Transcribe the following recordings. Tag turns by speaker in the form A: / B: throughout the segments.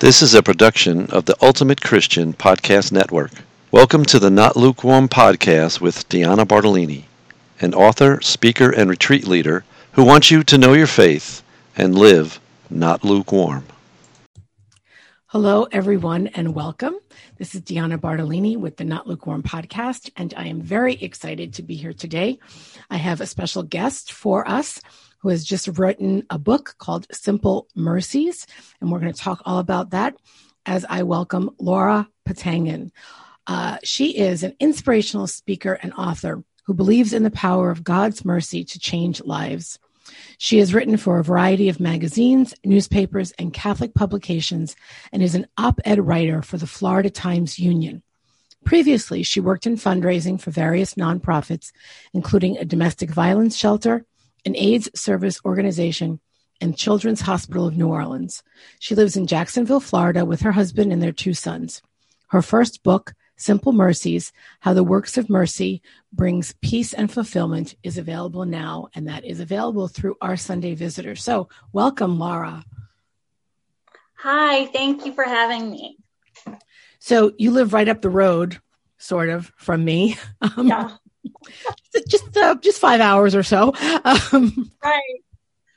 A: This is a production of the Ultimate Christian Podcast Network. Welcome to the Not Lukewarm Podcast with Deanna Bartalini, an author, speaker, and retreat leader who wants you to know your faith and live not lukewarm.
B: Hello, everyone, and welcome. This is Deanna Bartalini with the Not Lukewarm podcast, and I am very excited to be here today. I have a special guest for us who has just written a book called Simple Mercies. And we're going to talk all about that as I welcome Lara Patangan. Uh, she is an inspirational speaker and author who believes in the power of God's mercy to change lives. She has written for a variety of magazines, newspapers, and Catholic publications, and is an op ed writer for the Florida Times Union. Previously, she worked in fundraising for various nonprofits, including a domestic violence shelter, an AIDS service organization, and Children's Hospital of New Orleans. She lives in Jacksonville, Florida, with her husband and their two sons. Her first book, Simple Mercies How the Works of Mercy Brings Peace and Fulfillment, is available now, and that is available through our Sunday Visitor. So, welcome, Lara.
C: Hi, thank you for having me.
B: So, you live right up the road, sort of, from me.
C: Um, yeah
B: just uh, just five hours or so. Um,
C: right,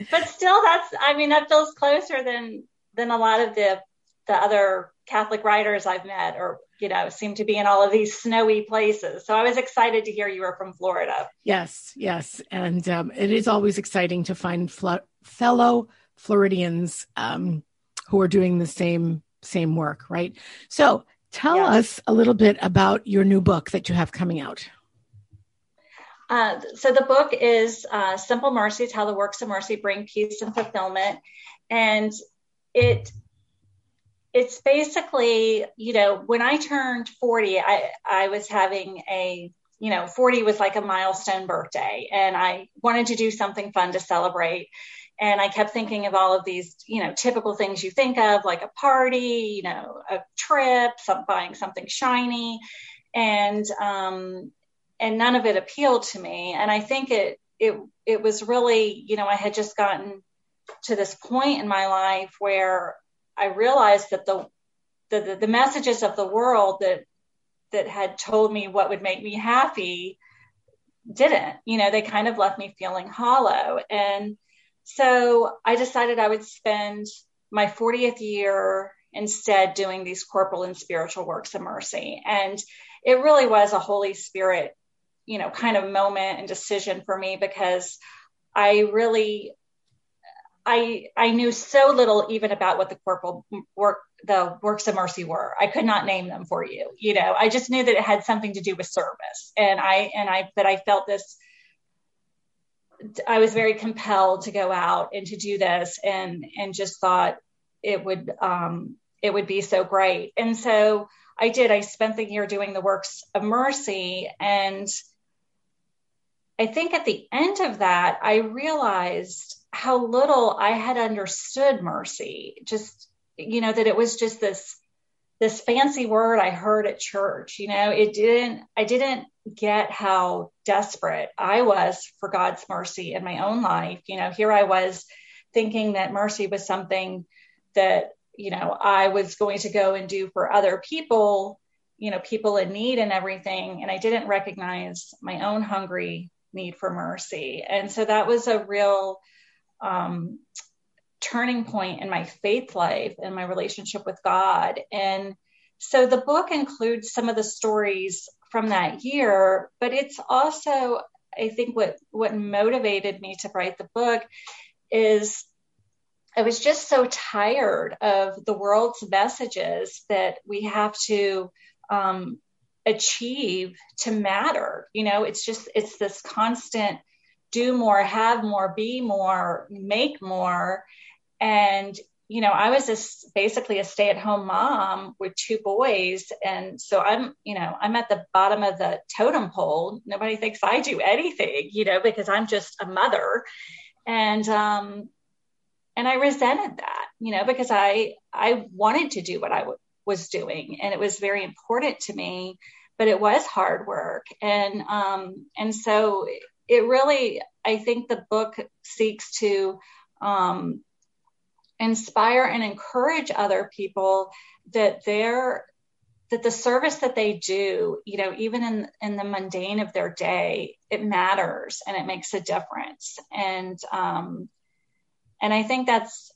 C: but still, that's I mean that feels closer than than a lot of the the other Catholic writers I've met, or you know, seem to be in all of these snowy places. So I was excited to hear you were from Florida.
B: Yes, yes, and um, it is always exciting to find fl- fellow Floridians um, who are doing the same same work, right? So tell yes. us a little bit about your new book that you have coming out.
C: Uh, so the book is uh, Simple Mercies: How the Works of Mercy Bring Peace and Fulfillment, and it it's basically you know when I turned forty, I I was having a you know 40 was like a milestone birthday, and I wanted to do something fun to celebrate. And I kept thinking of all of these, you know, typical things you think of, like a party, you know, a trip, some, buying something shiny, and um, and none of it appealed to me. And I think it it it was really, you know, I had just gotten to this point in my life where I realized that the the, the messages of the world that that had told me what would make me happy didn't. You know they kind of left me feeling hollow. And so i decided i would spend my 40th year instead doing these corporal and spiritual works of mercy. And it really was a holy spirit you know, kind of moment and decision for me because I really I I knew so little even about what the corporal work the works of mercy were. I could not name them for you. You know, I just knew that it had something to do with service. And I and I but I felt this I was very compelled to go out and to do this and and just thought it would um it would be so great. And so I did. I spent the year doing the works of mercy and I think at the end of that, I realized how little I had understood mercy. Just, you know, that it was just this this fancy word I heard at church. You know, it didn't I didn't get how desperate I was for God's mercy in my own life. You know, here I was thinking that mercy was something that, you know, I was going to go and do for other people, you know, people in need and everything. And I didn't recognize my own hungry need for mercy. And so that was a real um, turning point in my faith life and my relationship with God. And so the book includes some of the stories from that year, but it's also, I think, what what motivated me to write the book is I was just so tired of the world's messages that we have to um, achieve to matter. You know, it's just, it's this constant do more, have more, be more, make more. And, you know, I was just basically a stay at home mom with two boys. And so I'm, you know, I'm at the bottom of the totem pole. Nobody thinks I do anything, you know, because I'm just a mother. And, um, and I resented that, you know, because I, I wanted to do what I was doing. And it was very important to me but it was hard work. And um, and so it really i think the book seeks to um, inspire and encourage other people that they're that the service that they do you know even in in the mundane of their day it matters and it makes a difference. And um and i think that's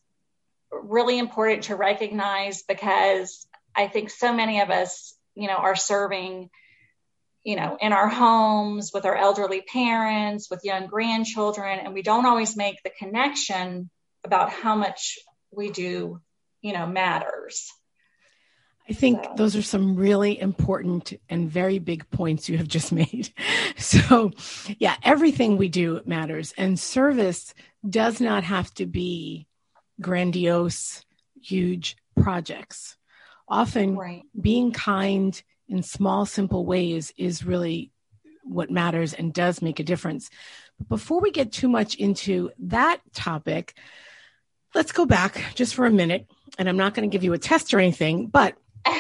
C: really important to recognize because i think so many of us you know are serving you know in our homes with our elderly parents with young grandchildren and we don't always make the connection about how much we do you know matters
B: I think so. those are some really important and very big points you have just made. So, yeah, everything we do matters, and service does not have to be grandiose, huge projects. Often, right. being kind in small, simple ways is really what matters and does make a difference. But before we get too much into that topic, let's go back just for a minute. And I'm not going to give you a test or anything, but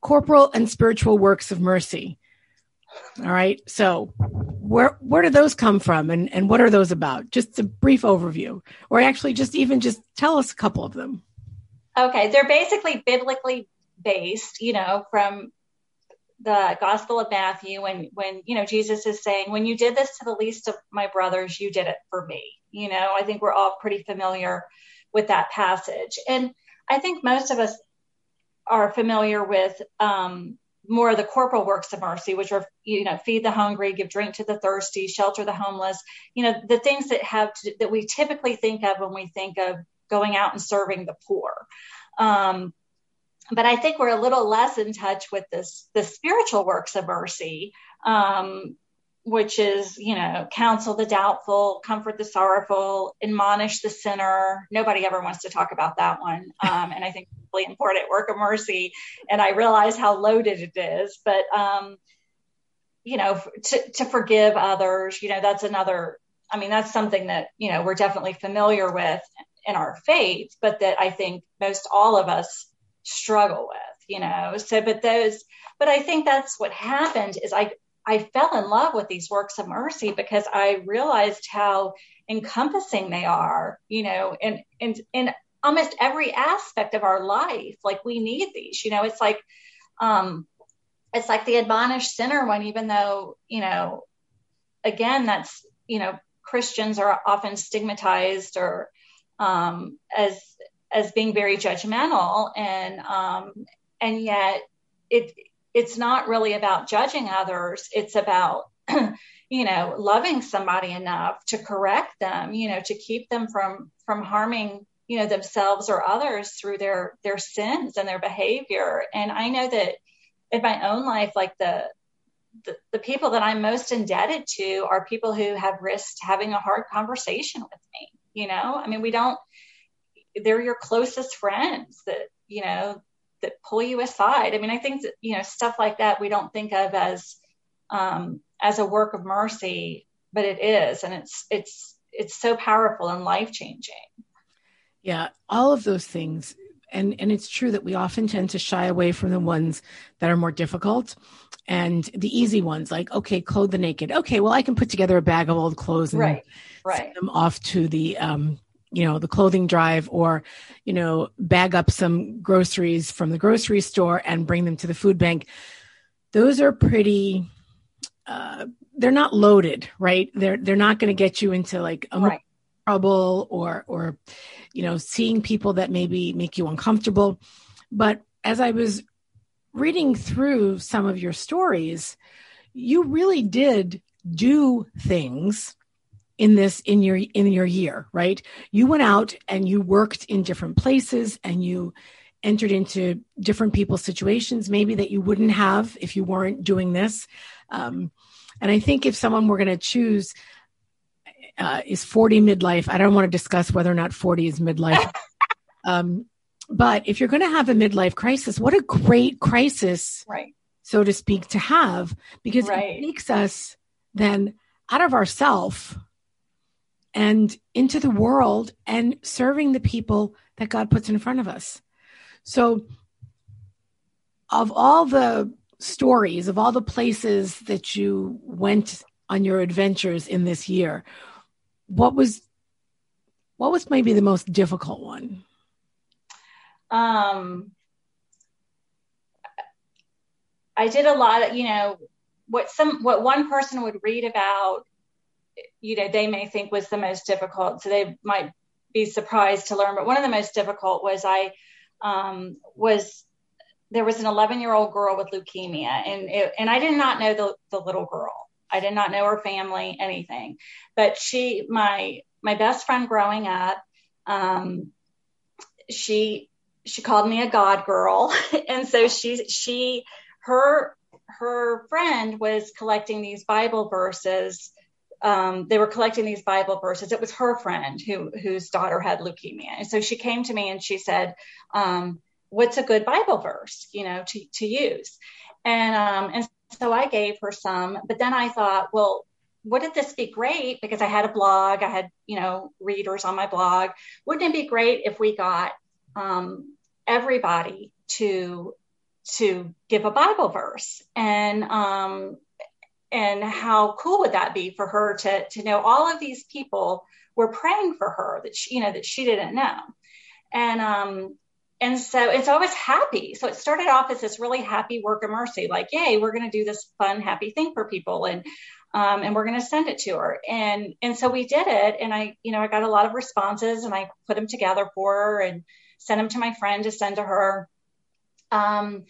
B: corporal and spiritual works of mercy. All right. So where where do those come from and, and what are those about? Just a brief overview. Or actually just even just tell us a couple of them.
C: Okay. They're basically biblically based, you know, from the Gospel of Matthew when when you know Jesus is saying, When you did this to the least of my brothers, you did it for me. You know, I think we're all pretty familiar with that passage. And I think most of us are familiar with um, more of the corporal works of mercy, which are, you know, feed the hungry, give drink to the thirsty, shelter the homeless, you know, the things that have to, that we typically think of when we think of going out and serving the poor. Um, but I think we're a little less in touch with this, the spiritual works of mercy, um, which is, you know, counsel the doubtful, comfort the sorrowful, admonish the sinner. Nobody ever wants to talk about that one. Um, and I think really important work of mercy. And I realize how loaded it is, but, um, you know, to, to forgive others, you know, that's another, I mean, that's something that, you know, we're definitely familiar with in our faith, but that I think most all of us struggle with, you know, so, but those, but I think that's what happened is I, I fell in love with these works of mercy because I realized how encompassing they are, you know, and and in almost every aspect of our life. Like we need these, you know, it's like um it's like the admonished sinner one, even though, you know, again, that's, you know, Christians are often stigmatized or as as being very judgmental and um and yet it it's not really about judging others. It's about, you know, loving somebody enough to correct them, you know, to keep them from, from harming, you know, themselves or others through their, their sins and their behavior. And I know that in my own life, like the, the people that I'm most indebted to are people who have risked having a hard conversation with me. You know, I mean, we don't, they're your closest friends that, you know, that pull you aside. I mean, I think that, you know, stuff like that we don't think of as um, as a work of mercy, but it is, and it's it's it's so powerful and life changing.
B: Yeah, all of those things. And, and it's true that we often tend to shy away from the ones that are more difficult and the easy ones like okay clothe the naked okay well i can put together a bag of old clothes and
C: right, right. send
B: them off to the um, you know the clothing drive or you know bag up some groceries from the grocery store and bring them to the food bank those are pretty uh, they're not loaded right they're they're not going to get you into like a right. trouble or or you know seeing people that maybe make you uncomfortable but as i was reading through some of your stories you really did do things in this in your in your year right? You went out and you worked in different places and you entered into different people's situations maybe that you wouldn't have if you weren't doing this. Um, and i think if someone were going to choose uh, is 40 midlife i don't want to discuss whether or not 40 is midlife. Um, but if you're going to have a midlife crisis what a great crisis
C: right.
B: so to speak to have because right. it takes us then out of ourself and into the world and serving the people that God puts in front of us. So, of all the stories, of all the places that you went on your adventures in this year, what was What was maybe the most difficult one?
C: Um, I did a lot of, you know, what some what one person would read about, you know, they may think was the most difficult. So they might be surprised to learn. But one of the most difficult was I um, was there was an 11 year old girl with leukemia, and it, and I did not know the, the little girl. I did not know her family, anything. But she, my my best friend growing up, um, she she called me a god girl, and so she she her her friend was collecting these Bible verses they were collecting these Bible verses. It was her friend who whose daughter had leukemia, and so she came to me and she said, um, "What's a good Bible verse, you know, to to use?" And um, and so I gave her some, but then I thought, well, wouldn't this be great? Because I had a blog, I had you know readers on my blog. Wouldn't it be great if we got um, everybody to to give a Bible verse? And um, and how cool would that be for her to to know all of these people were praying for her that she, you know that she didn't know? And um and so it's always happy. So it started off as this really happy work of mercy like yay we're going to do this fun happy thing for people and um, and we're going to send it to her. And and so we did it and i you know i got a lot of responses and i put them together for her and sent them to my friend to send to her. Um,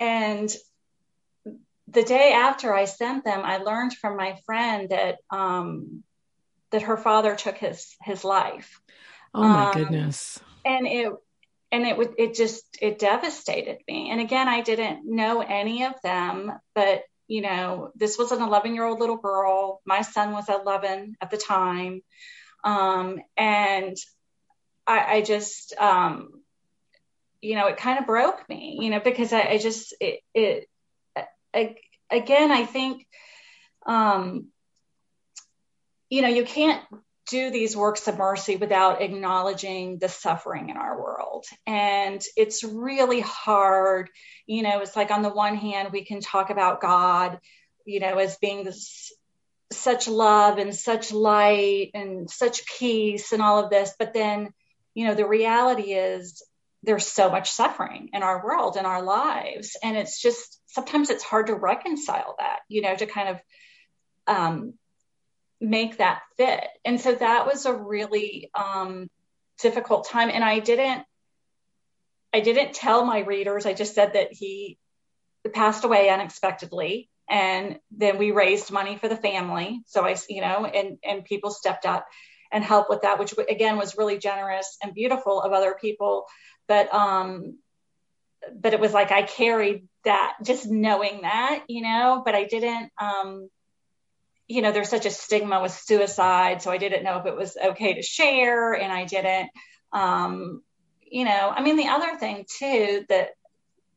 C: and the day after I sent them, I learned from my friend that um, that her father took his his life.
B: Oh my um, goodness!
C: And it and it would it just it devastated me. And again, I didn't know any of them, but you know, this was an 11 year old little girl. My son was 11 at the time, um, and I, I just um, you know, it kind of broke me, you know, because I, I just it it again, I think, um, you know, you can't do these works of mercy without acknowledging the suffering in our world. And it's really hard. You know, it's like on the one hand, we can talk about God, you know, as being this such love and such light and such peace and all of this. But then, you know, the reality is there's so much suffering in our world in our lives and it's just sometimes it's hard to reconcile that you know to kind of um, make that fit. And so that was a really um, difficult time. And i didn't i didn't tell my readers. I just said that he passed away unexpectedly and then we raised money for the family. So i you know and and people stepped up and helped with that which again was really generous and beautiful of other people. But um but it was like I carried that just knowing that, you know, but I didn't um you know, there's such a stigma with suicide, so I didn't know if it was okay to share and I didn't um you know, I mean the other thing too that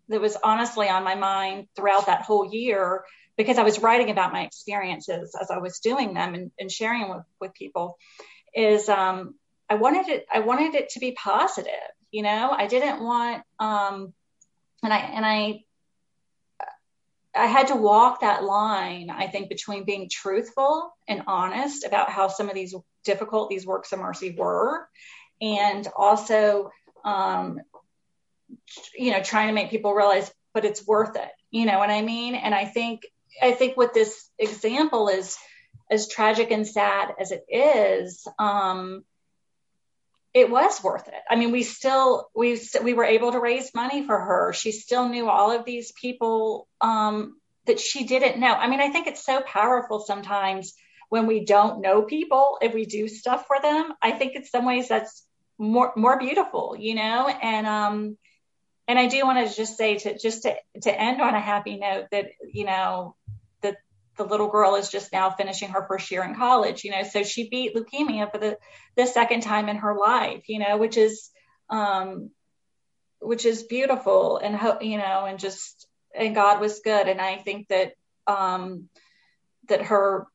C: that was honestly on my mind throughout that whole year because I was writing about my experiences as I was doing them and, and sharing with, with people is um I wanted it I wanted it to be positive you know? I didn't want um and i and i i had to walk that line i think between being truthful and honest about how some of these difficult these works of mercy were and also um you know trying to make people realize but it's worth it you know what i mean? And i think i think what this example is as tragic and sad as it is um it was worth it. I mean, we still we we were able to raise money for her. She still knew all of these people um, that she didn't know. I mean, I think it's so powerful sometimes when we don't know people if we do stuff for them. I think in some ways that's more more beautiful, you know. And um, and I do want to just say to just to to end on a happy note that you know the little girl is just now finishing her first year in college, you know, so she beat leukemia for the, the second time in her life, you know, which is, um, which is beautiful and, you know, and just, and God was good. And I think that, um, that her,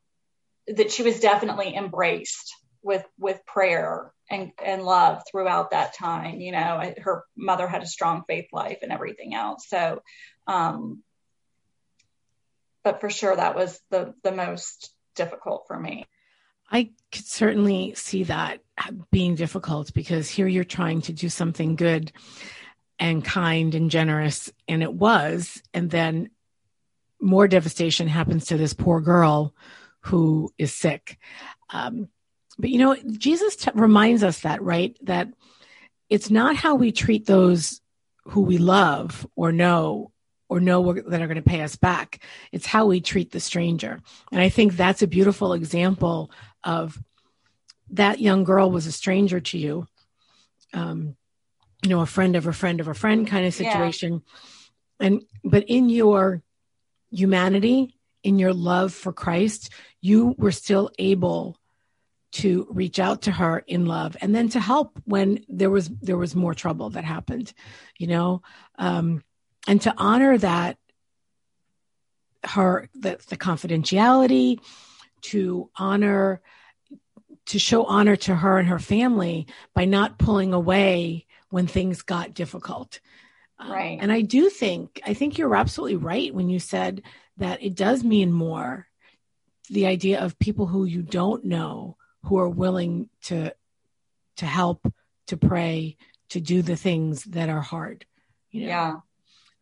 C: that she was definitely embraced with, with prayer and, and love throughout that time. You know, her mother had a strong faith life and everything else. So, um, but for sure that was the the most difficult for me
B: I could certainly see that being difficult because here you're trying to do something good and kind and generous, and it was. And then more devastation happens to this poor girl who is sick. Um, but you know, Jesus t- reminds us that, right? That it's not how we treat those who we love or know or know that are going to pay us back. It's how we treat the stranger. And I think that's a beautiful example of that young girl was a stranger to you. Um, you know, a friend of a friend of a friend kind of situation. Yeah. And, but in your humanity, in your love for Christ, you were still able to reach out to her in love and then to help when there was there was more trouble that happened you know um and to honor that her the, the confidentiality to honor to show honor to her and her family by not pulling away when things got difficult.
C: Um, right.
B: um, and i do think i think you're absolutely right when you said that it does mean more the idea of people who you don't know who are willing to to help to pray to do the things that are hard
C: you know? yeah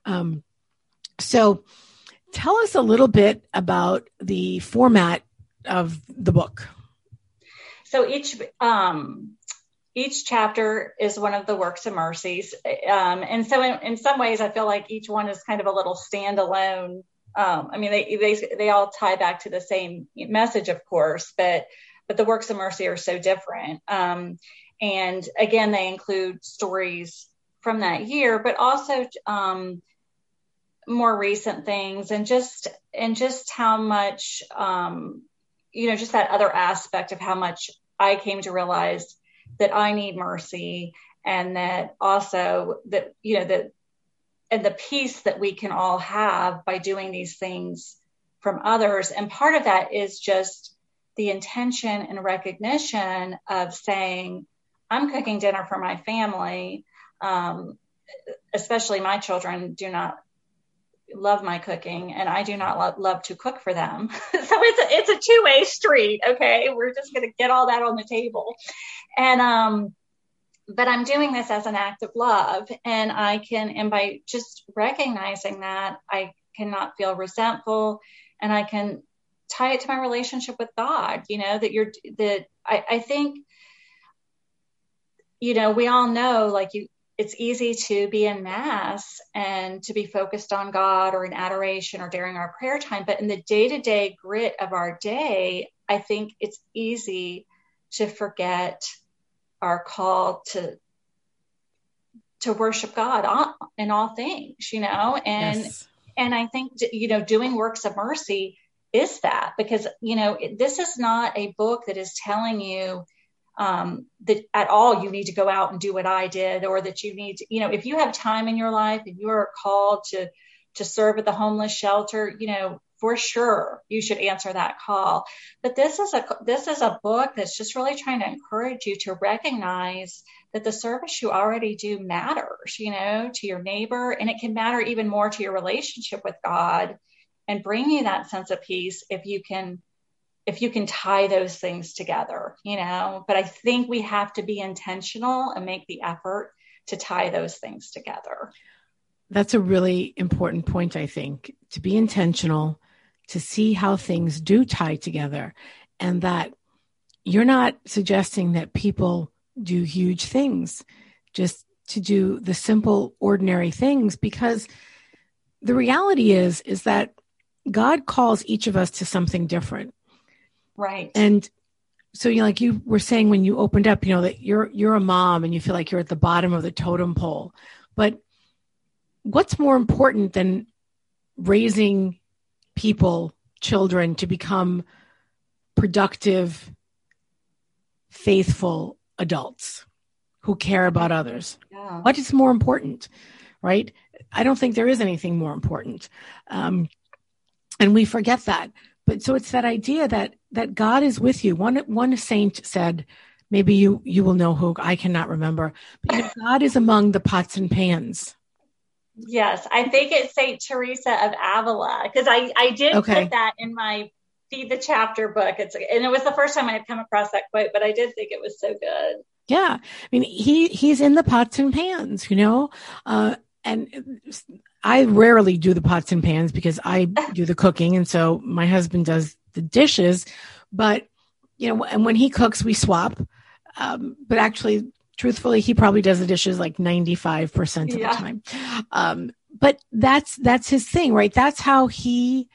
B: um, so tell us a little bit about the format of the book.
C: So each um, each chapter is one of the works of mercies. Um, and so in, in, some ways i feel like each one is kind of a little standalone. Um, i mean they, they they all tie back to the same message of course but but the works of mercy are so different. Um, and again, they include stories from that year, but also um, more recent things, and just and just how much um, you know, just that other aspect of how much I came to realize that I need mercy, and that also that you know that and the peace that we can all have by doing these things from others. And part of that is just the intention and recognition of saying, I'm cooking dinner for my family. Um, especially my children do not love my cooking and I do not love, love to cook for them. so it's a, it's a two way street. Okay. We're just going to get all that on the table. And, um, but I'm doing this as an act of love and I can, and by just recognizing that I cannot feel resentful and I can tie it to my relationship with God, you know, that you're, that I, I think, you know, we all know like you, it's easy to be in mass and to be focused on God or in adoration or during our prayer time. But in the day to day grit of our day, I think it's easy to forget our call to to worship God in all things, you know, and yes. and I think you know doing works of mercy is that because you know this is not a book that is telling you Um, that at all you need to go out and do what I did, or that you need to, you know, if you have time in your life and you are called to to serve at the homeless shelter, you know, for sure you should answer that call. But this is a this is a book that's just really trying to encourage you to recognize that the service you already do matters, you know, to your neighbor, and it can matter even more to your relationship with God and bring you that sense of peace if you can if you can tie those things together you know but i think we have to be intentional and make the effort to tie those things together
B: that's a really important point i think to be intentional to see how things do tie together and that you're not suggesting that people do huge things just to do the simple ordinary things because the reality is is that God calls each of us to something different.
C: Right.
B: And so you like you were saying when you opened up, you know, that you're you're a mom and you feel like you're at the bottom of the totem pole. But what's more important than raising people, children to become productive, faithful adults who care about others? Yeah. What is more important? Right? I don't think there is anything more important. Um, and we forget that but so it's that idea that that god is with you one one saint said maybe you you will know who i cannot remember but you know, god is among the pots and pans
C: yes i think it's saint teresa of avila because i i did okay. put that in my feed the chapter book. It's and it was the first time I had come across that quote, but I did think it was so good.
B: Yeah, I mean he he's in the pots and pans, you know, uh, and I rarely do the pots and pans because I do the cooking, and so my husband does the dishes. But you know, and when he cooks, we swap. Um, but actually, truthfully, he probably does the dishes like ninety five percent of yeah. the time. Um, but that's that's his thing, right? That's how he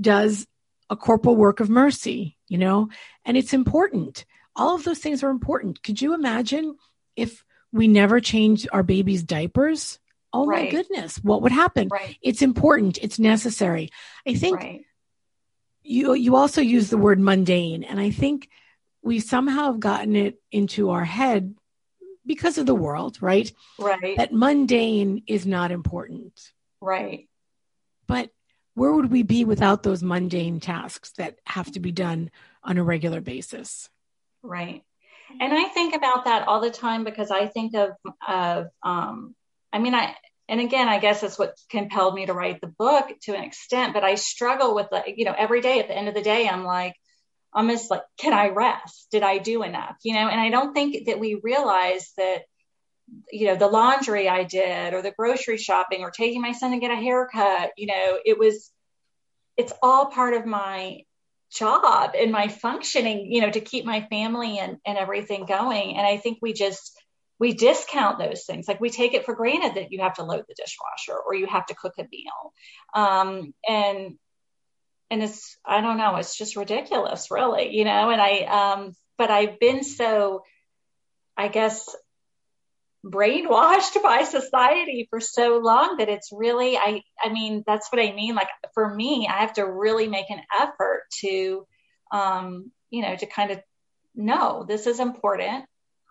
B: does a corporal work of mercy, you know, and it's important. All of those things are important. Could you imagine if we never changed our baby's diapers? Oh right. my goodness, what would happen?
C: Right.
B: It's important. It's necessary. I think right. You you also use the word mundane, and I think we somehow have gotten it into our head because of the world, right?
C: Right.
B: That mundane is not important.
C: Right.
B: But where would we be without those mundane tasks that have to be done on a regular basis?
C: Right. And I think about that all the time because I think of of um I mean I and again I guess that's what compelled me to write the book to an extent, but I struggle with like, you know, every day at the end of the day I'm like almost like can I rest? Did I do enough? You know, and I don't think that we realize that you know the laundry i did or the grocery shopping or taking my son to get a haircut you know it was it's all part of my job and my functioning you know to keep my family and, and everything going and i think we just we discount those things. Like we take it for granted that you have to load the dishwasher or you have to cook a meal. Um, and and it's i don't know it's just ridiculous really you know and i um but i've been so i guess brainwashed by society for so long that it's really i i mean that's what i mean. Like for me i have to really make an effort to um you know to kind of know this is important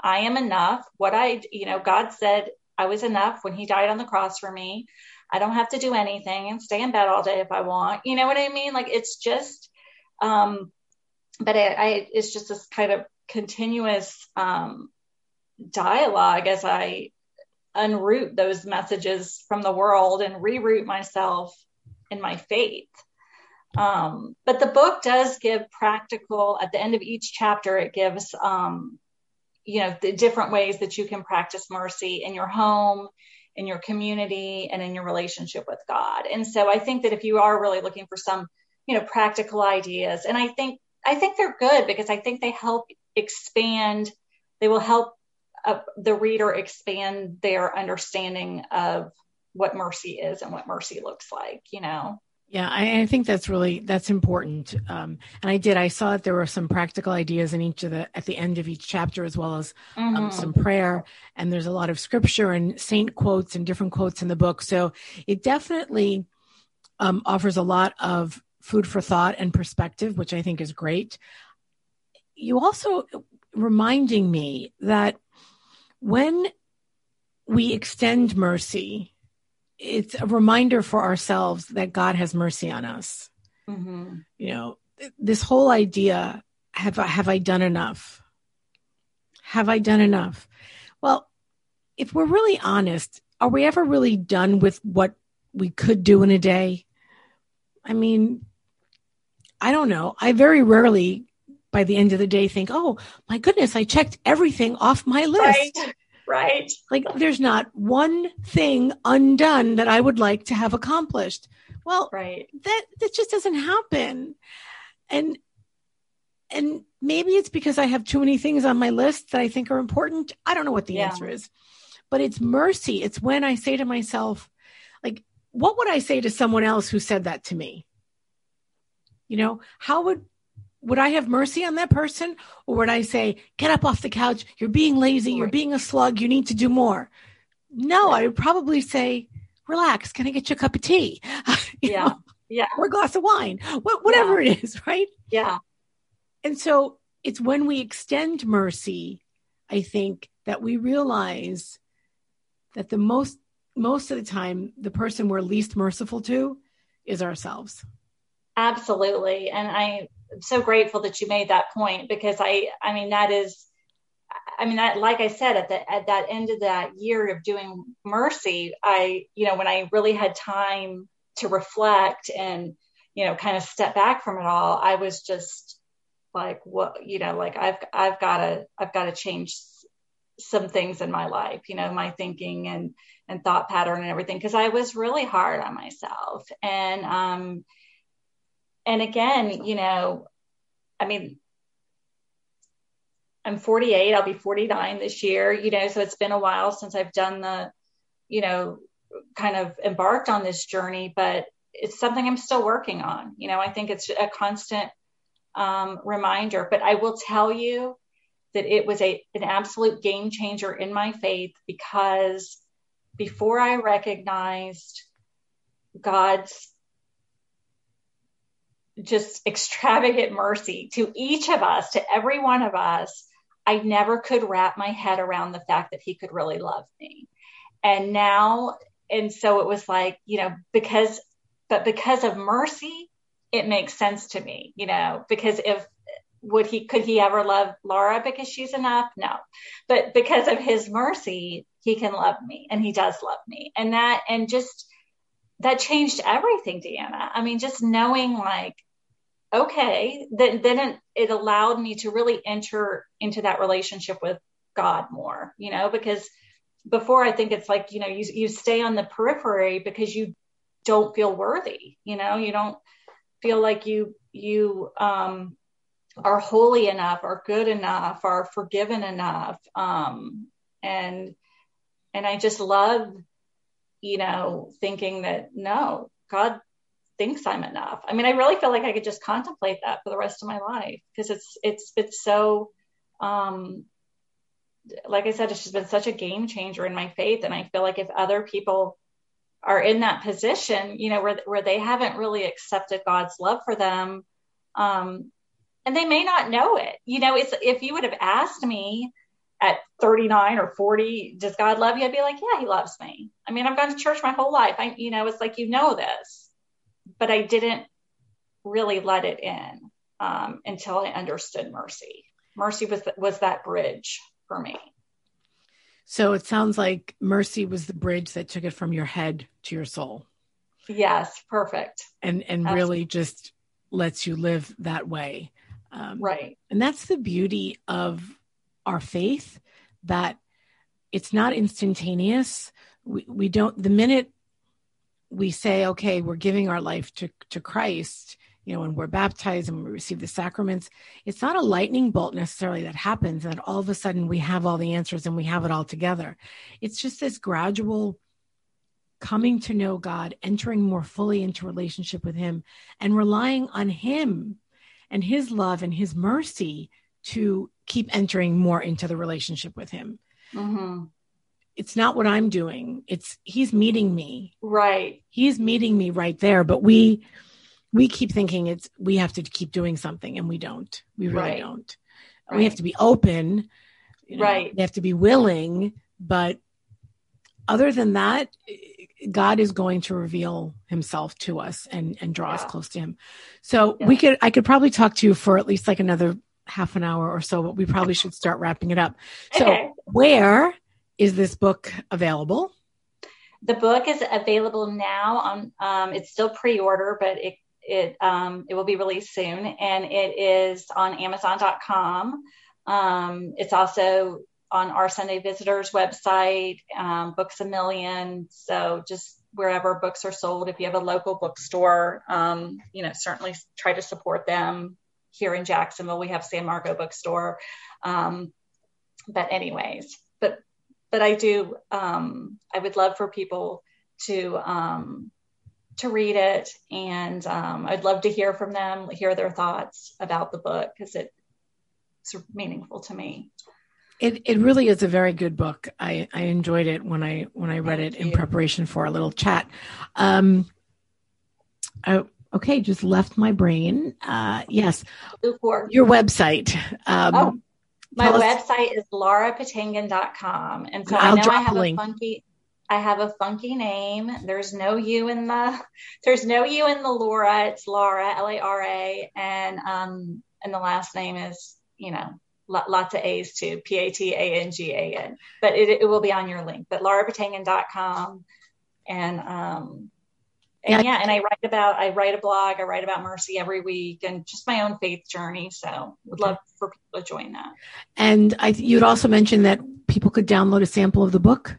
C: i am enough. What i you know god said i was enough when he died on the cross for me. I don't have to do anything and stay in bed all day if i want. You know what i mean? Like it's just um but I, I it's just this kind of continuous um dialogue as I unroot those messages from the world and reroute myself in my faith. Um, but the book does give practical, at the end of each chapter, it gives, um, you know, the different ways that you can practice mercy in your home, in your community, and in your relationship with God. And so I think that if you are really looking for some, you know, practical ideas, and I think, I think they're good because I think they help expand, they will help uh, the reader expand their understanding of what mercy is and what mercy looks like you know
B: yeah I, I think that's really that's important um, and i did. I saw that there were some practical ideas in each of the at the end of each chapter as well as um, mm-hmm. um, some prayer and there's a lot of scripture and saint quotes and different quotes in the book. So it definitely um, offers a lot of food for thought and perspective which i think is great. You also reminding me that when we extend mercy, it's a reminder for ourselves that God has mercy on us. Mm-hmm. You know, this whole idea have I, have I done enough? Have I done enough? Well, if we're really honest, are we ever really done with what we could do in a day? I mean, I don't know. I very rarely by the end of the day think, oh my goodness, I checked everything off my list.
C: Right. Right.
B: Like there's not one thing undone that I would like to have accomplished. Well,
C: right.
B: That that just doesn't happen. And and maybe it's because I have too many things on my list that I think are important. I don't know what the yeah. answer is. But it's mercy. It's when I say to myself, like, what would I say to someone else who said that to me? You know, how would would I have mercy on that person? Or would I say, get up off the couch. You're being lazy. You're being a slug. You need to do more. No, I would probably say, relax. Can I get you a cup of tea?
C: yeah. Know? Yeah.
B: Or a glass of wine, whatever yeah. it is, right?
C: Yeah.
B: And so it's when we extend mercy, I think, that we realize that the most, most of the time, the person we're least merciful to is ourselves.
C: Absolutely. And I am so grateful that you made that point because I, I mean, that is, I mean, that, like I said, at the, at that end of that year of doing mercy, I, you know, when I really had time to reflect and, you know, kind of step back from it all, I was just like, what, you know, like I've, I've got to, I've got to change some things in my life, you know, my thinking and, and thought pattern and everything. Cause I was really hard on myself. And, um, and again, you know, I mean, I'm 48, I'll be 49 this year, you know, so it's been a while since I've done the, you know, kind of embarked on this journey, but it's something I'm still working on. You know, I think it's a constant um, reminder, but I will tell you that it was a an absolute game changer in my faith because before I recognized God's just extravagant mercy to each of us, to every one of us, I never could wrap my head around the fact that he could really love me. And now, and so it was like, you know, because, but because of mercy, it makes sense to me, you know, because if, would he, could he ever love Lara because she's enough? No. But because of his mercy, he can love me and he does love me. And that, and just, that changed everything, Deanna. I mean, just knowing like, okay, then, then it, it allowed me to really enter into that relationship with God more, you know, because before I think it's like, you know, you, you stay on the periphery because you don't feel worthy, you know, you don't feel like you, you, um, are holy enough, are good enough, are forgiven enough. Um, and, and I just love, you know, thinking that no, God thinks I'm enough. I mean, I really feel like I could just contemplate that for the rest of my life because it's, it's, it's so, um, like I said, it's just been such a game changer in my faith. And I feel like if other people are in that position, you know, where, where they haven't really accepted God's love for them, um, and they may not know it, you know, it's, if you would have asked me at 39 or 40, does God love you? I'd be like, yeah, he loves me. I mean, I've gone to church my whole life. I, you know, it's like, you know, this, but I didn't really let it in, um, until I understood mercy. Mercy was, was that bridge for me.
B: So it sounds like mercy was the bridge that took it from your head to your soul.
C: Yes, perfect.
B: And and Absolutely. really just lets you live that way.
C: Um, right.
B: And that's the beauty of our faith that it's not instantaneous. We, we don't, the minute we say, okay, we're giving our life to, to Christ, you know, when we're baptized and we receive the sacraments, it's not a lightning bolt necessarily that happens that all of a sudden we have all the answers and we have it all together. It's just this gradual coming to know God, entering more fully into relationship with Him, and relying on Him and His love and His mercy to keep entering more into the relationship with Him. Mm-hmm. It's not what I'm doing. It's He's meeting me.
C: Right.
B: He's meeting me right there. But we, we keep thinking it's we have to keep doing something and we don't we really right. don't right. we have to be open
C: you know, right
B: we have to be willing but other than that god is going to reveal himself to us and and draw yeah. us close to him so yeah. we could i could probably talk to you for at least like another half an hour or so but we probably should start wrapping it up so okay. where is this book available
C: the book is available now on um, it's still pre-order but it it um, it will be released soon, and it is on Amazon.com. Um, it's also on our Sunday Visitors website, um, Books a Million. So just wherever books are sold, if you have a local bookstore, um, you know, certainly try to support them. Here in Jacksonville, we have San Marco Bookstore. Um, but anyways, but but I do. Um, I would love for people to um, to read it, and um, I'd love to hear from them, hear their thoughts about the book because it, it's meaningful to me.
B: It it really is a very good book. I I enjoyed it when I when I read Thank it in preparation for a little chat. Um, I, okay, just left my brain. Uh, yes, your website. Um, oh,
C: my website is larapatangan.com. And so I'll I know I have a funky I have a funky name. There's no U in the there's no U in the Laura. It's Lara, L A R A, and um and the last name is you know lots of A's too, P A T A N G A N. But it, it will be on your link. But larapatangan.com and um and yeah, and I write about I write a blog, I write about mercy every week, and just my own faith journey. So would love for people to join that.
B: And I, you'd also mentioned that people could download a sample of the book.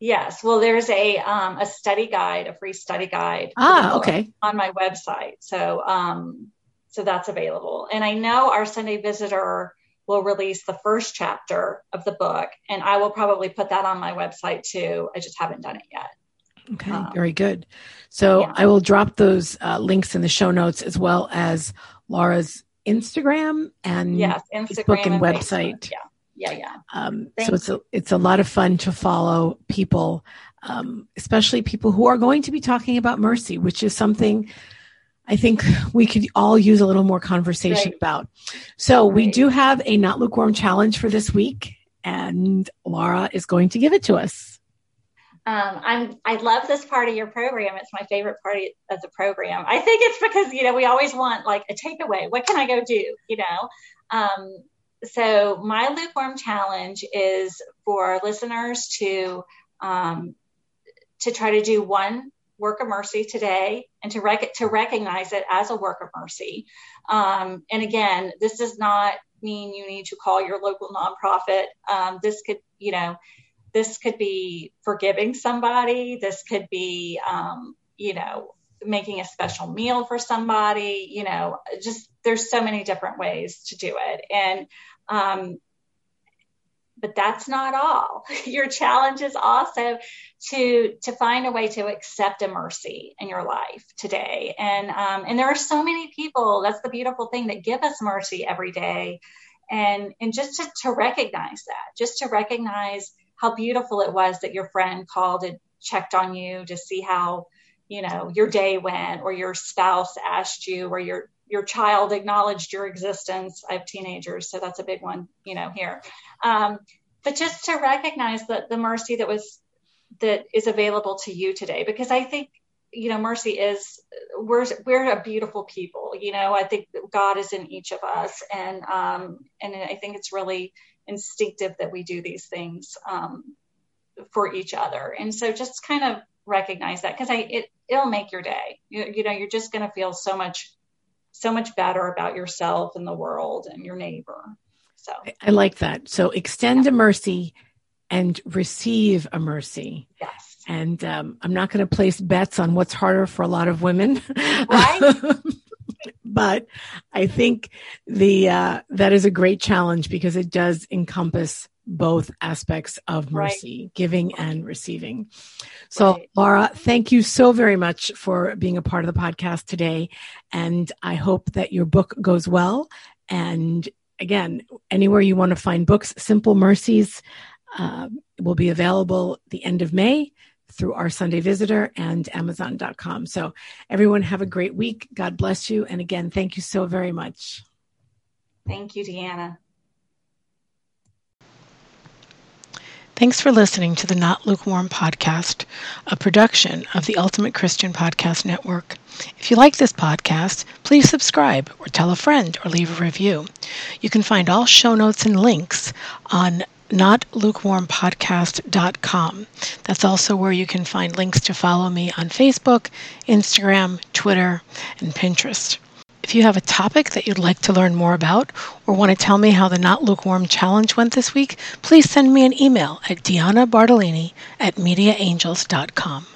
C: Yes, well, there's a um, a study guide, a free study guide.
B: Ah, okay.
C: On my website, so um, so that's available. And I know our Sunday visitor will release the first chapter of the book, and I will probably put that on my website too. I just haven't done it yet.
B: Okay, um, very good. So yeah. I will drop those uh, links in the show notes as well as Lara's Instagram and
C: yes,
B: Instagram Facebook and, and website.
C: Facebook. Yeah, yeah, yeah.
B: Um, so it's a, it's a lot of fun to follow people, um, especially people who are going to be talking about mercy, which is something I think we could all use a little more conversation right. about. So right. we do have a not lukewarm challenge for this week, and Laura is going to give it to us.
C: Um, I'm I love this part of your program. It's my favorite part of the program. I think it's because you know we always want like a takeaway. What can I go do? You know. Um, so my lukewarm challenge is for listeners to um, to try to do one work of mercy today and to rec- to recognize it as a work of mercy. Um, and again, this does not mean you need to call your local nonprofit. Um, this could you know this could be forgiving somebody. This could be, um, you know, making a special meal for somebody. You know, just there's so many different ways to do it. And, um, but that's not all. Your challenge is also to to find a way to accept a mercy in your life today. And um, and there are so many people. That's the beautiful thing that give us mercy every day. And and just to, to recognize that, just to recognize how beautiful it was that your friend called and checked on you to see how you know your day went or your spouse asked you or your your child acknowledged your existence. I have teenagers so that's a big one you know here. Um, but just to recognize that the mercy that was that is available to you today because i think you know mercy is we're we're a beautiful people you know i think god is in each of us and um and i think it's really instinctive that we do these things um, for each other. And so just kind of recognize that because I it it'll make your day. You, you know, you're just going to feel so much so much better about yourself and the world and your neighbor. So
B: I like that. So extend yeah. a mercy and receive a mercy.
C: Yes.
B: And um, I'm not going to place bets on what's harder for a lot of women.
C: Right.
B: but I think the uh, that is a great challenge because it does encompass both aspects of mercy, right. giving and receiving. So, right. Lara, thank you so very much for being a part of the podcast today. And I hope that your book goes well. And again, anywhere you want to find books, Simple Mercies uh, will be available the end of May through Our Sunday Visitor and Amazon.com. So, everyone, have a great week. God bless you. And again, thank you so very much.
C: Thank you, Deanna.
B: Thanks for listening to the Not Lukewarm podcast, a production of the Ultimate Christian Podcast Network. If you like this podcast, please subscribe or tell a friend or leave a review. You can find all show notes and links on notlukewarmpodcast.com. That's also where you can find links to follow me on Facebook, Instagram, Twitter, and Pinterest. If you have a topic that you'd like to learn more about or want to tell me how the Not Lukewarm Challenge went this week, please send me an email at Deanna Bartalini at MediaAngels.com.